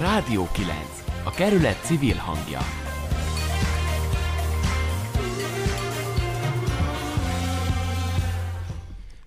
Rádió 9. A kerület civil hangja.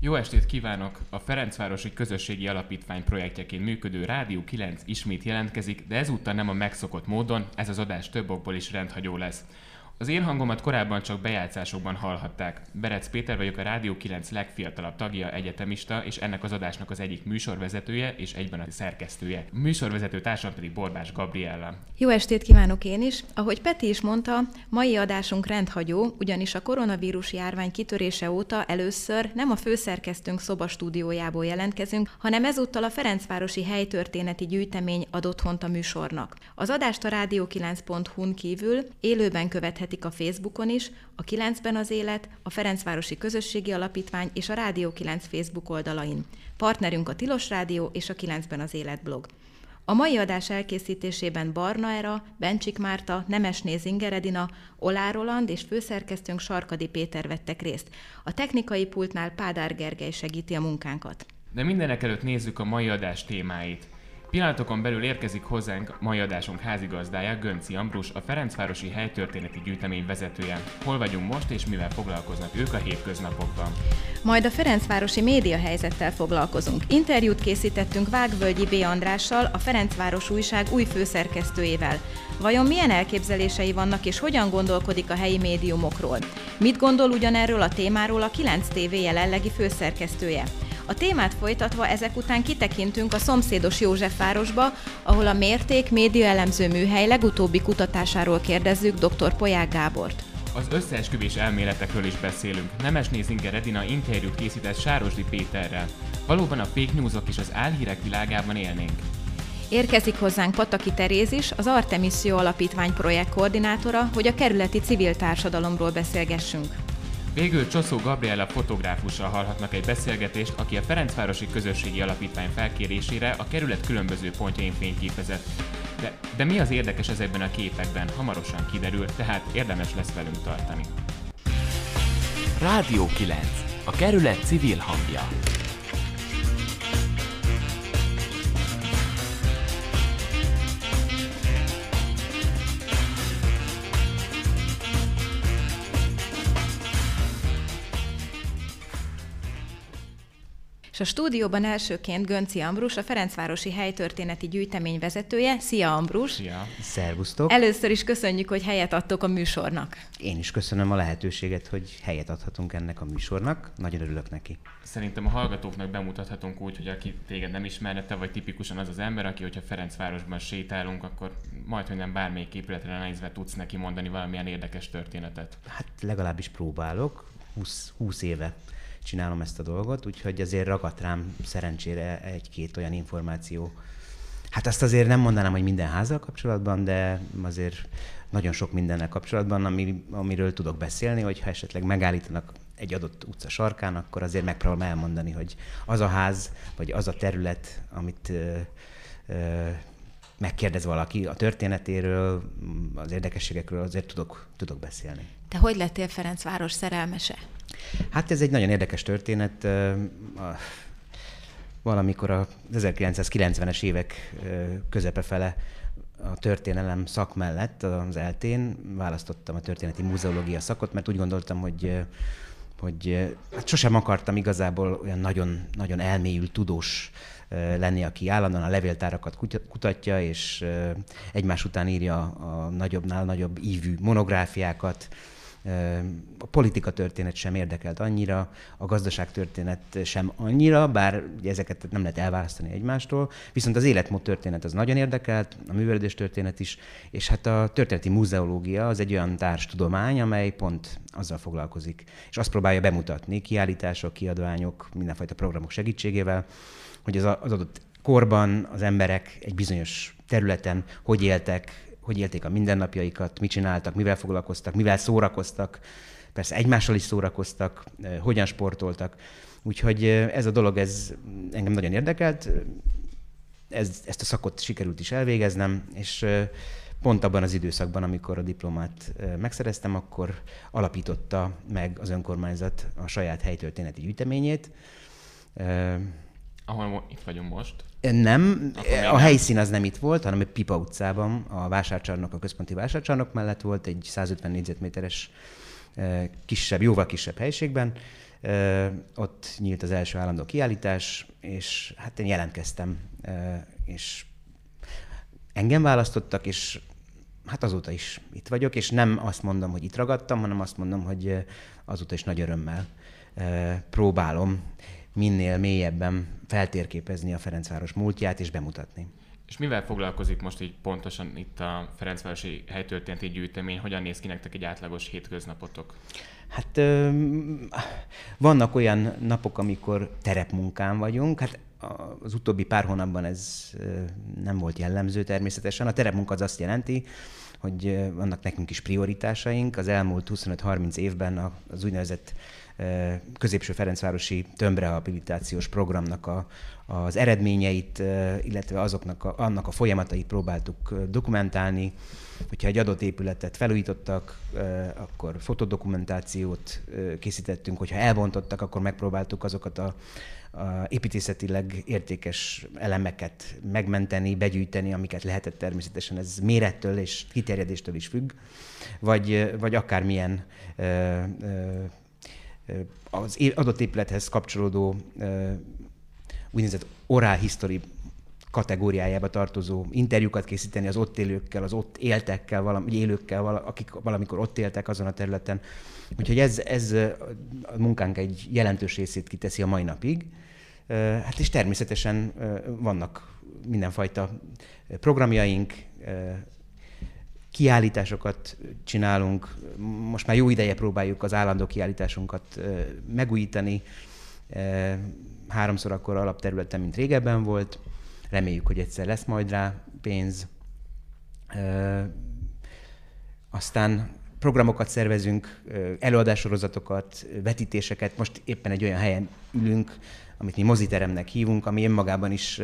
Jó estét kívánok! A Ferencvárosi Közösségi Alapítvány projektjeként működő Rádió 9 ismét jelentkezik, de ezúttal nem a megszokott módon, ez az adás több okból is rendhagyó lesz. Az én hangomat korábban csak bejátszásokban hallhatták. Berec Péter vagyok a Rádió 9 legfiatalabb tagja, egyetemista, és ennek az adásnak az egyik műsorvezetője és egyben a szerkesztője. A műsorvezető társam pedig Borbás Gabriella. Jó estét kívánok én is! Ahogy Peti is mondta, mai adásunk rendhagyó, ugyanis a koronavírus járvány kitörése óta először nem a főszerkesztőnk szobastúdiójából jelentkezünk, hanem ezúttal a Ferencvárosi helytörténeti gyűjtemény ad otthont a műsornak. Az adást a rádió9.hu-n kívül élőben követhet követhetik a Facebookon is, a 9-ben az élet, a Ferencvárosi Közösségi Alapítvány és a Rádió 9 Facebook oldalain. Partnerünk a Tilos Rádió és a 9-ben az élet blog. A mai adás elkészítésében Barna Era, Bencsik Márta, Nemesné Zingeredina, Olá Roland és főszerkesztőnk Sarkadi Péter vettek részt. A technikai pultnál Pádár Gergely segíti a munkánkat. De mindenek előtt nézzük a mai adás témáit. Pillanatokon belül érkezik hozzánk mai adásunk házigazdája, Gönci Ambrus, a Ferencvárosi Helytörténeti Gyűjtemény vezetője. Hol vagyunk most, és mivel foglalkoznak ők a hétköznapokban? Majd a Ferencvárosi média helyzettel foglalkozunk. Interjút készítettünk Vágvölgyi B. Andrással, a Ferencváros újság új főszerkesztőjével. Vajon milyen elképzelései vannak, és hogyan gondolkodik a helyi médiumokról? Mit gondol ugyanerről a témáról a 9 TV jelenlegi főszerkesztője? A témát folytatva ezek után kitekintünk a szomszédos Józsefvárosba, ahol a Mérték média elemző műhely legutóbbi kutatásáról kérdezzük dr. Poják Gábort. Az összeesküvés elméletekről is beszélünk. Nemes Nézinger Edina interjút készített Sárosdi Péterrel. Valóban a fake newsok és az álhírek világában élnénk. Érkezik hozzánk Pataki Teréz is, az Artemiszió Alapítvány projekt koordinátora, hogy a kerületi civil társadalomról beszélgessünk. Végül Csoszó Gabriela fotográfussal hallhatnak egy beszélgetést, aki a Ferencvárosi Közösségi Alapítvány felkérésére a kerület különböző pontjain fényképezett. De, de mi az érdekes ezekben a képekben, hamarosan kiderül, tehát érdemes lesz velünk tartani. Rádió 9. A kerület civil hangja. És a stúdióban elsőként Gönci Ambrus, a Ferencvárosi Helytörténeti Gyűjtemény vezetője. Szia Ambrus! Szia! Szervusztok! Először is köszönjük, hogy helyet adtok a műsornak. Én is köszönöm a lehetőséget, hogy helyet adhatunk ennek a műsornak. Nagyon örülök neki. Szerintem a hallgatóknak bemutathatunk úgy, hogy aki téged nem ismerne, te vagy tipikusan az az ember, aki, hogyha Ferencvárosban sétálunk, akkor majd, hogy nem bármelyik épületre nézve tudsz neki mondani valamilyen érdekes történetet. Hát legalábbis próbálok. 20, 20 éve csinálom ezt a dolgot, úgyhogy azért ragadt rám szerencsére egy-két olyan információ. Hát azt azért nem mondanám, hogy minden házzal kapcsolatban, de azért nagyon sok mindennel kapcsolatban, ami, amiről tudok beszélni, hogyha esetleg megállítanak egy adott utca sarkán, akkor azért megpróbálom elmondani, hogy az a ház, vagy az a terület, amit ö, ö, megkérdez valaki a történetéről, az érdekességekről, azért tudok, tudok beszélni. Te hogy lettél Ferencváros szerelmese? Hát ez egy nagyon érdekes történet. Valamikor a 1990-es évek közepe fele a történelem szak mellett az eltén választottam a történeti muzeológia szakot, mert úgy gondoltam, hogy hogy hát sosem akartam igazából olyan nagyon, nagyon elmélyült tudós lenni, aki állandóan a levéltárakat kutatja, és egymás után írja a nagyobbnál nagyobb ívű monográfiákat, a politika történet sem érdekelt annyira, a gazdaság történet sem annyira, bár ezeket nem lehet elválasztani egymástól, viszont az életmód történet az nagyon érdekelt, a művelődés történet is, és hát a történeti muzeológia az egy olyan társtudomány, amely pont azzal foglalkozik, és azt próbálja bemutatni kiállítások, kiadványok, mindenfajta programok segítségével, hogy az, az adott korban az emberek egy bizonyos területen hogy éltek, hogy élték a mindennapjaikat, mit csináltak, mivel foglalkoztak, mivel szórakoztak, persze egymással is szórakoztak, hogyan sportoltak. Úgyhogy ez a dolog, ez engem nagyon érdekelt, ez, ezt a szakot sikerült is elvégeznem, és pont abban az időszakban, amikor a diplomát megszereztem, akkor alapította meg az önkormányzat a saját helytörténeti gyűjteményét, Ahol itt vagyunk most. Nem, a helyszín az nem itt volt, hanem a Pipa utcában, a vásárcsarnok, a központi vásárcsarnok mellett volt, egy 150 négyzetméteres kisebb, jóval kisebb helységben. Ott nyílt az első állandó kiállítás, és hát én jelentkeztem, és engem választottak, és hát azóta is itt vagyok, és nem azt mondom, hogy itt ragadtam, hanem azt mondom, hogy azóta is nagy örömmel próbálom minél mélyebben feltérképezni a Ferencváros múltját és bemutatni. És mivel foglalkozik most így pontosan itt a Ferencvárosi helytörténeti gyűjtemény? Hogyan néz ki nektek egy átlagos hétköznapotok? Hát ö, vannak olyan napok, amikor terepmunkán vagyunk, hát az utóbbi pár hónapban ez nem volt jellemző természetesen. A terepmunka az azt jelenti, hogy vannak nekünk is prioritásaink. Az elmúlt 25-30 évben az úgynevezett középső Ferencvárosi tömbrehabilitációs programnak a, az eredményeit, ö, illetve azoknak a, annak a folyamatait próbáltuk ö, dokumentálni. Hogyha egy adott épületet felújítottak, akkor fotodokumentációt készítettünk, hogyha elbontottak, akkor megpróbáltuk azokat a, a építészetileg értékes elemeket megmenteni, begyűjteni, amiket lehetett természetesen. Ez mérettől és kiterjedéstől is függ, vagy, vagy akármilyen ö, ö, az adott épülethez kapcsolódó úgynevezett oral history kategóriájába tartozó interjúkat készíteni az ott élőkkel, az ott éltekkel, valami, élőkkel, akik valamikor ott éltek azon a területen. Úgyhogy ez, ez a munkánk egy jelentős részét kiteszi a mai napig. Hát és természetesen vannak mindenfajta programjaink, kiállításokat csinálunk. Most már jó ideje próbáljuk az állandó kiállításunkat megújítani. Háromszor akkor alapterületen, mint régebben volt. Reméljük, hogy egyszer lesz majd rá pénz. Aztán programokat szervezünk, ö, vetítéseket. Most éppen egy olyan helyen ülünk, amit mi moziteremnek hívunk, ami önmagában is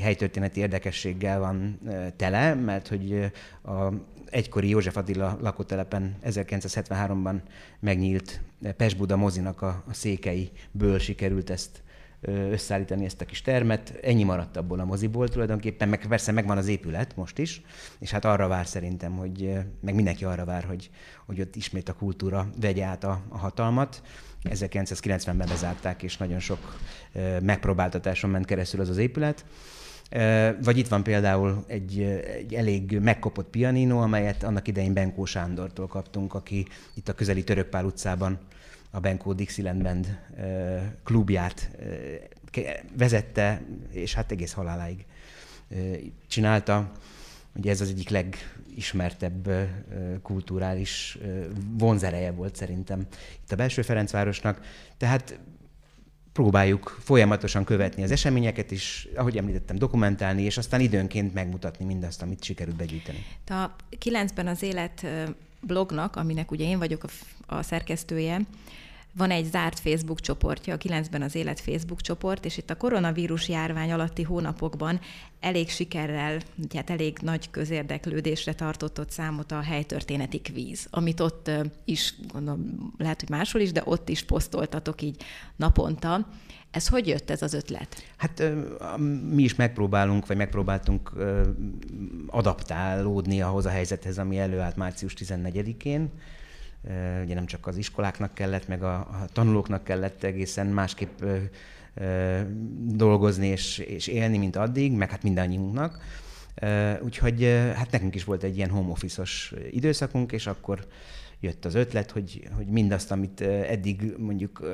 helytörténeti érdekességgel van tele, mert hogy a egykori József Attila lakótelepen 1973-ban megnyílt Pest-Buda mozinak a, a székeiből sikerült ezt összeállítani ezt a kis termet. Ennyi maradt abból a moziból tulajdonképpen, meg persze megvan az épület most is, és hát arra vár szerintem, hogy meg mindenki arra vár, hogy, hogy ott ismét a kultúra vegye át a, a hatalmat. 1990-ben bezárták, és nagyon sok megpróbáltatáson ment keresztül az az épület. Vagy itt van például egy, egy elég megkopott pianino, amelyet annak idején Benkó Sándortól kaptunk, aki itt a közeli Törökpál utcában a Benko Dixieland Band klubját vezette, és hát egész haláláig csinálta. Ugye ez az egyik legismertebb kulturális vonzereje volt szerintem itt a belső Ferencvárosnak. Tehát próbáljuk folyamatosan követni az eseményeket is, ahogy említettem, dokumentálni, és aztán időnként megmutatni mindazt, amit sikerült begyűjteni. A 9-ben az élet blognak, aminek ugye én vagyok a, a szerkesztője, van egy zárt Facebook csoportja, a 9-ben az élet Facebook csoport, és itt a koronavírus járvány alatti hónapokban elég sikerrel, hát elég nagy közérdeklődésre tartott ott számot a helytörténeti kvíz, amit ott is, gondolom, lehet, hogy máshol is, de ott is posztoltatok így naponta. Ez hogy jött ez az ötlet? Hát mi is megpróbálunk, vagy megpróbáltunk adaptálódni ahhoz a helyzethez, ami előállt március 14-én. Ugye nem csak az iskoláknak kellett, meg a, a tanulóknak kellett egészen másképp dolgozni és, és élni, mint addig, meg hát mindannyiunknak. Úgyhogy hát nekünk is volt egy ilyen home office-os időszakunk, és akkor jött az ötlet, hogy, hogy mindazt, amit eddig mondjuk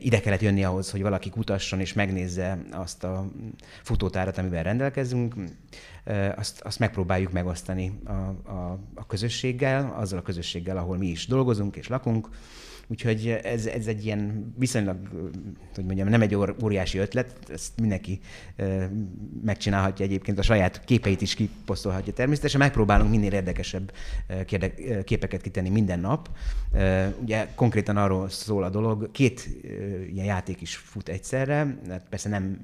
ide kellett jönni ahhoz, hogy valaki kutasson és megnézze azt a futótárat, amivel rendelkezünk, azt, azt megpróbáljuk megosztani a, a, a közösséggel, azzal a közösséggel, ahol mi is dolgozunk és lakunk. Úgyhogy ez, ez egy ilyen viszonylag, hogy mondjam, nem egy ór- óriási ötlet, ezt mindenki megcsinálhatja egyébként, a saját képeit is kiposztolhatja természetesen. Megpróbálunk minél érdekesebb képeket kitenni minden nap. Ugye konkrétan arról szól a dolog, két ilyen játék is fut egyszerre, hát persze nem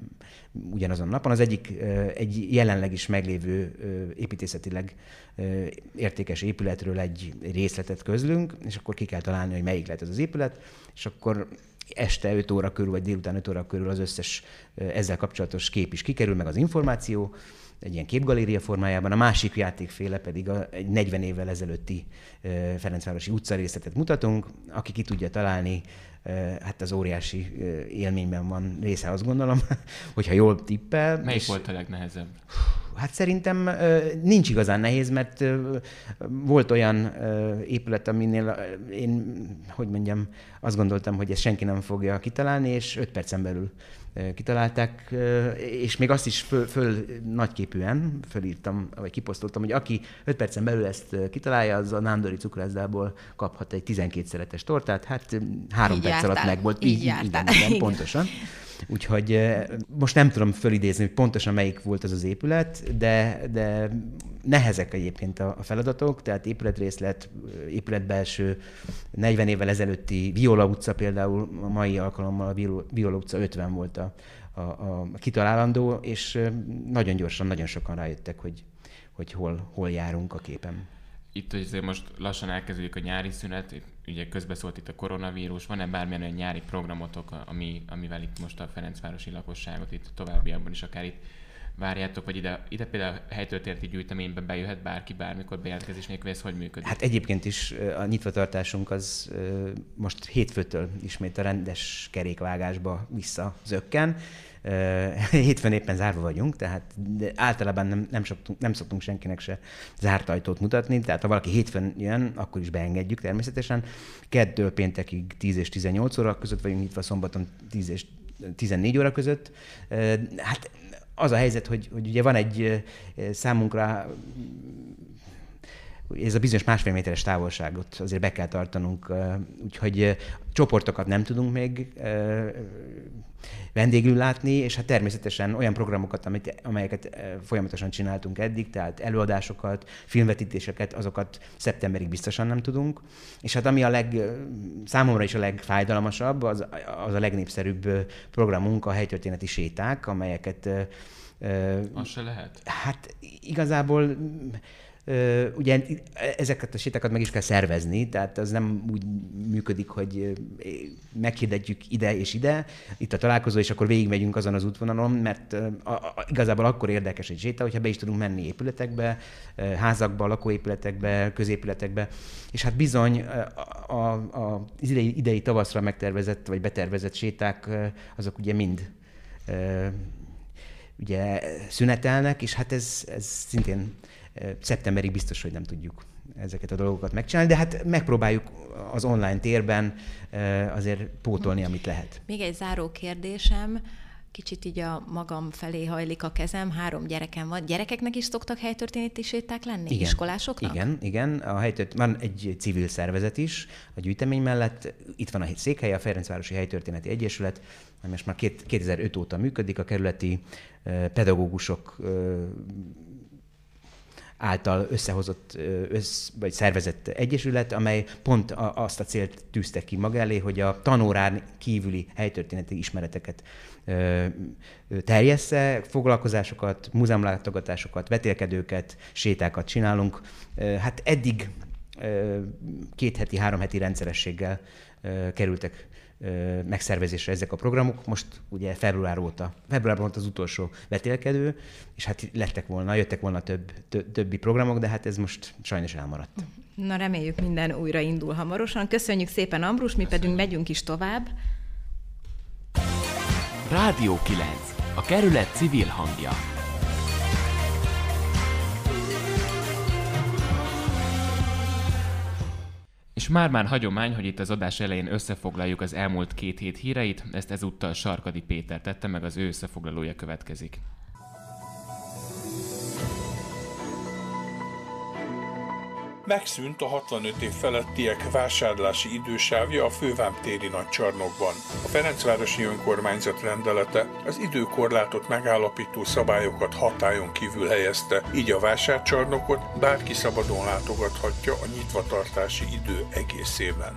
ugyanazon a napon. Az egyik egy jelenleg is meglévő építészetileg értékes épületről egy részletet közlünk, és akkor ki kell találni, hogy melyik lehet ez az épület, és akkor este 5 óra körül, vagy délután 5 óra körül az összes ezzel kapcsolatos kép is kikerül, meg az információ egy ilyen képgaléria formájában, a másik játékféle pedig a, egy 40 évvel ezelőtti Ferencvárosi utcarészletet mutatunk, aki ki tudja találni, hát az óriási élményben van része, azt gondolom, hogyha jól tippel. Melyik és... volt a legnehezebb? Hát szerintem nincs igazán nehéz, mert volt olyan épület, aminél én, hogy mondjam, azt gondoltam, hogy ezt senki nem fogja kitalálni, és öt percen belül kitalálták, és még azt is föl, föl nagyképűen fölírtam, vagy kiposztoltam, hogy aki 5 percen belül ezt kitalálja, az a Nándori cukrászdából kaphat egy 12 szeretes tortát. Hát három így perc jártál. alatt meg volt. Így, így, így igen, igen, pontosan. Úgyhogy most nem tudom fölidézni, hogy pontosan melyik volt az az épület, de, de nehezek egyébként a feladatok, tehát épületrészlet, épületbelső, 40 évvel ezelőtti Viola utca például, a mai alkalommal a Viola utca 50 volt a, a, a kitalálandó, és nagyon gyorsan, nagyon sokan rájöttek, hogy, hogy hol, hol járunk a képen. Itt azért most lassan elkezdődik a nyári szünet, itt, ugye közbeszólt itt a koronavírus, van-e bármilyen olyan nyári programotok, ami, amivel itt most a Ferencvárosi lakosságot itt továbbiakban is akár itt várjátok, vagy ide, ide például a helytörténeti gyűjteményben bejöhet bárki bármikor bejelentkezés nélkül, ez hogy működik? Hát egyébként is a nyitvatartásunk az most hétfőtől ismét a rendes kerékvágásba vissza zökken. Hétfőn éppen zárva vagyunk, tehát általában nem, nem, szoktunk, nem szoktunk senkinek se zárt ajtót mutatni, tehát ha valaki hétfőn jön, akkor is beengedjük természetesen. Kettől péntekig 10 és 18 óra között vagyunk nyitva, szombaton 10 és 14 óra között. Hát az a helyzet, hogy, hogy ugye van egy számunkra ez a bizonyos másfél méteres távolságot azért be kell tartanunk, úgyhogy csoportokat nem tudunk még vendégül látni, és hát természetesen olyan programokat, amit, amelyeket folyamatosan csináltunk eddig, tehát előadásokat, filmvetítéseket, azokat szeptemberig biztosan nem tudunk. És hát ami a leg, számomra is a legfájdalmasabb, az, az a legnépszerűbb programunk a helytörténeti séták, amelyeket az se lehet? Hát igazából ugye ezeket a sétákat meg is kell szervezni, tehát az nem úgy működik, hogy meghirdetjük ide és ide, itt a találkozó, és akkor végigmegyünk azon az útvonalon, mert igazából akkor érdekes egy séta, hogyha be is tudunk menni épületekbe, házakba, lakóépületekbe, középületekbe, és hát bizony a, idei, idei tavaszra megtervezett vagy betervezett séták, azok ugye mind ugye szünetelnek, és hát ez, ez szintén szeptemberig biztos, hogy nem tudjuk ezeket a dolgokat megcsinálni, de hát megpróbáljuk az online térben azért pótolni, amit lehet. Még egy záró kérdésem, kicsit így a magam felé hajlik a kezem, három gyerekem van. Gyerekeknek is szoktak helytörténeti séták lenni? Igen. Iskolásoknak? Igen, igen. A helytört... Van egy civil szervezet is a gyűjtemény mellett. Itt van a székhelye, a Ferencvárosi Helytörténeti Egyesület, ami most már 2005 óta működik, a kerületi pedagógusok által összehozott össz, vagy szervezett egyesület, amely pont azt a célt tűzte ki maga elé, hogy a tanórán kívüli helytörténeti ismereteket terjessze, foglalkozásokat, múzeumlátogatásokat, vetélkedőket, sétákat csinálunk. Hát eddig két heti, három heti rendszerességgel kerültek megszervezésre ezek a programok. Most ugye február óta, februárban volt az utolsó vetélkedő, és hát lettek volna, jöttek volna több, többi programok, de hát ez most sajnos elmaradt. Na reméljük minden újra indul hamarosan. Köszönjük szépen Ambrus, mi pedig megyünk is tovább. Rádió 9. A kerület civil hangja. És már-már hagyomány, hogy itt az adás elején összefoglaljuk az elmúlt két hét híreit, ezt ezúttal Sarkadi Péter tette meg, az ő összefoglalója következik. Megszűnt a 65 év felettiek vásárlási idősávja a Fővám téri nagycsarnokban. A Ferencvárosi Önkormányzat rendelete az időkorlátot megállapító szabályokat hatályon kívül helyezte, így a vásárcsarnokot bárki szabadon látogathatja a nyitvatartási idő egészében.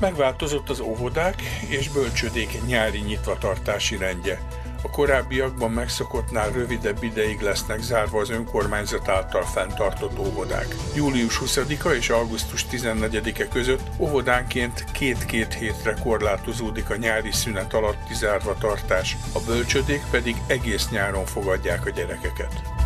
Megváltozott az óvodák és bölcsödék nyári nyitvatartási rendje. A korábbiakban megszokottnál rövidebb ideig lesznek zárva az önkormányzat által fenntartott óvodák. Július 20-a és augusztus 14-e között óvodánként két-két hétre korlátozódik a nyári szünet alatti zárva tartás, a bölcsödék pedig egész nyáron fogadják a gyerekeket.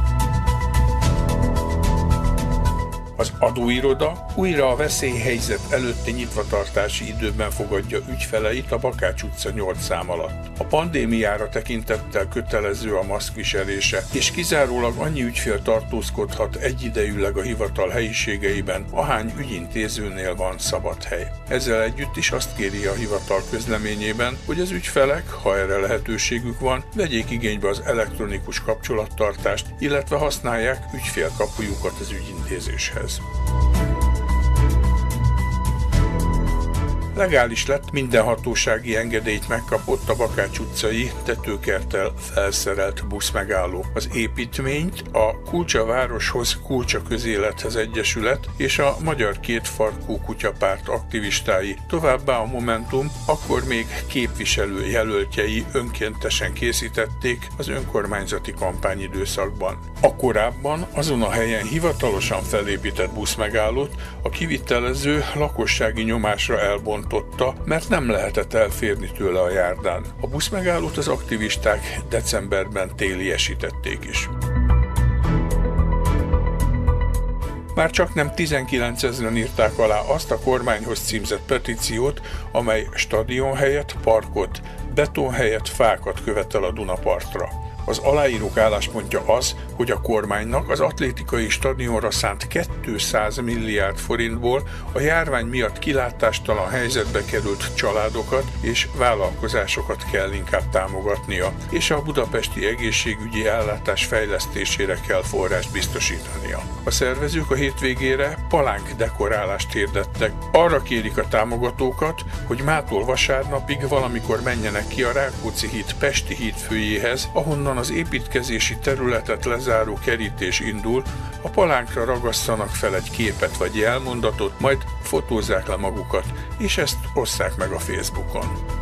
Az adóiroda újra a veszélyhelyzet előtti nyitvatartási időben fogadja ügyfeleit a Bakács utca 8 szám alatt. A pandémiára tekintettel kötelező a maszkviselése, és kizárólag annyi ügyfél tartózkodhat egyidejűleg a hivatal helyiségeiben, ahány ügyintézőnél van szabad hely. Ezzel együtt is azt kéri a hivatal közleményében, hogy az ügyfelek, ha erre lehetőségük van, vegyék igénybe az elektronikus kapcsolattartást, illetve használják ügyfélkapujukat az ügyintézéshez. Adiós. Legális lett, minden hatósági engedélyt megkapott a Bakács utcai tetőkertel felszerelt buszmegálló. Az építményt a Kulcsa Városhoz Kulcsa Közélethez Egyesület és a Magyar Kétfarkú Kutyapárt aktivistái, továbbá a Momentum akkor még képviselő jelöltjei önkéntesen készítették az önkormányzati kampányidőszakban. A korábban azon a helyen hivatalosan felépített buszmegállót a kivitelező lakossági nyomásra elbontotta, mert nem lehetett elférni tőle a járdán. A buszmegállót az aktivisták decemberben téliesítették is. Már csak nem 19 ezeren írták alá azt a kormányhoz címzett petíciót, amely stadion helyett parkot, beton helyett fákat követel a Dunapartra. Az aláírók álláspontja az, hogy a kormánynak az atlétikai stadionra szánt 200 milliárd forintból a járvány miatt kilátástalan helyzetbe került családokat és vállalkozásokat kell inkább támogatnia, és a budapesti egészségügyi ellátás fejlesztésére kell forrást biztosítania. A szervezők a hétvégére palánk dekorálást hirdettek. Arra kérik a támogatókat, hogy mától vasárnapig valamikor menjenek ki a Rákóczi híd Pesti hídfőjéhez, ahonnan ahonnan az építkezési területet lezáró kerítés indul, a palánkra ragasszanak fel egy képet vagy jelmondatot, majd fotózzák le magukat, és ezt osszák meg a Facebookon.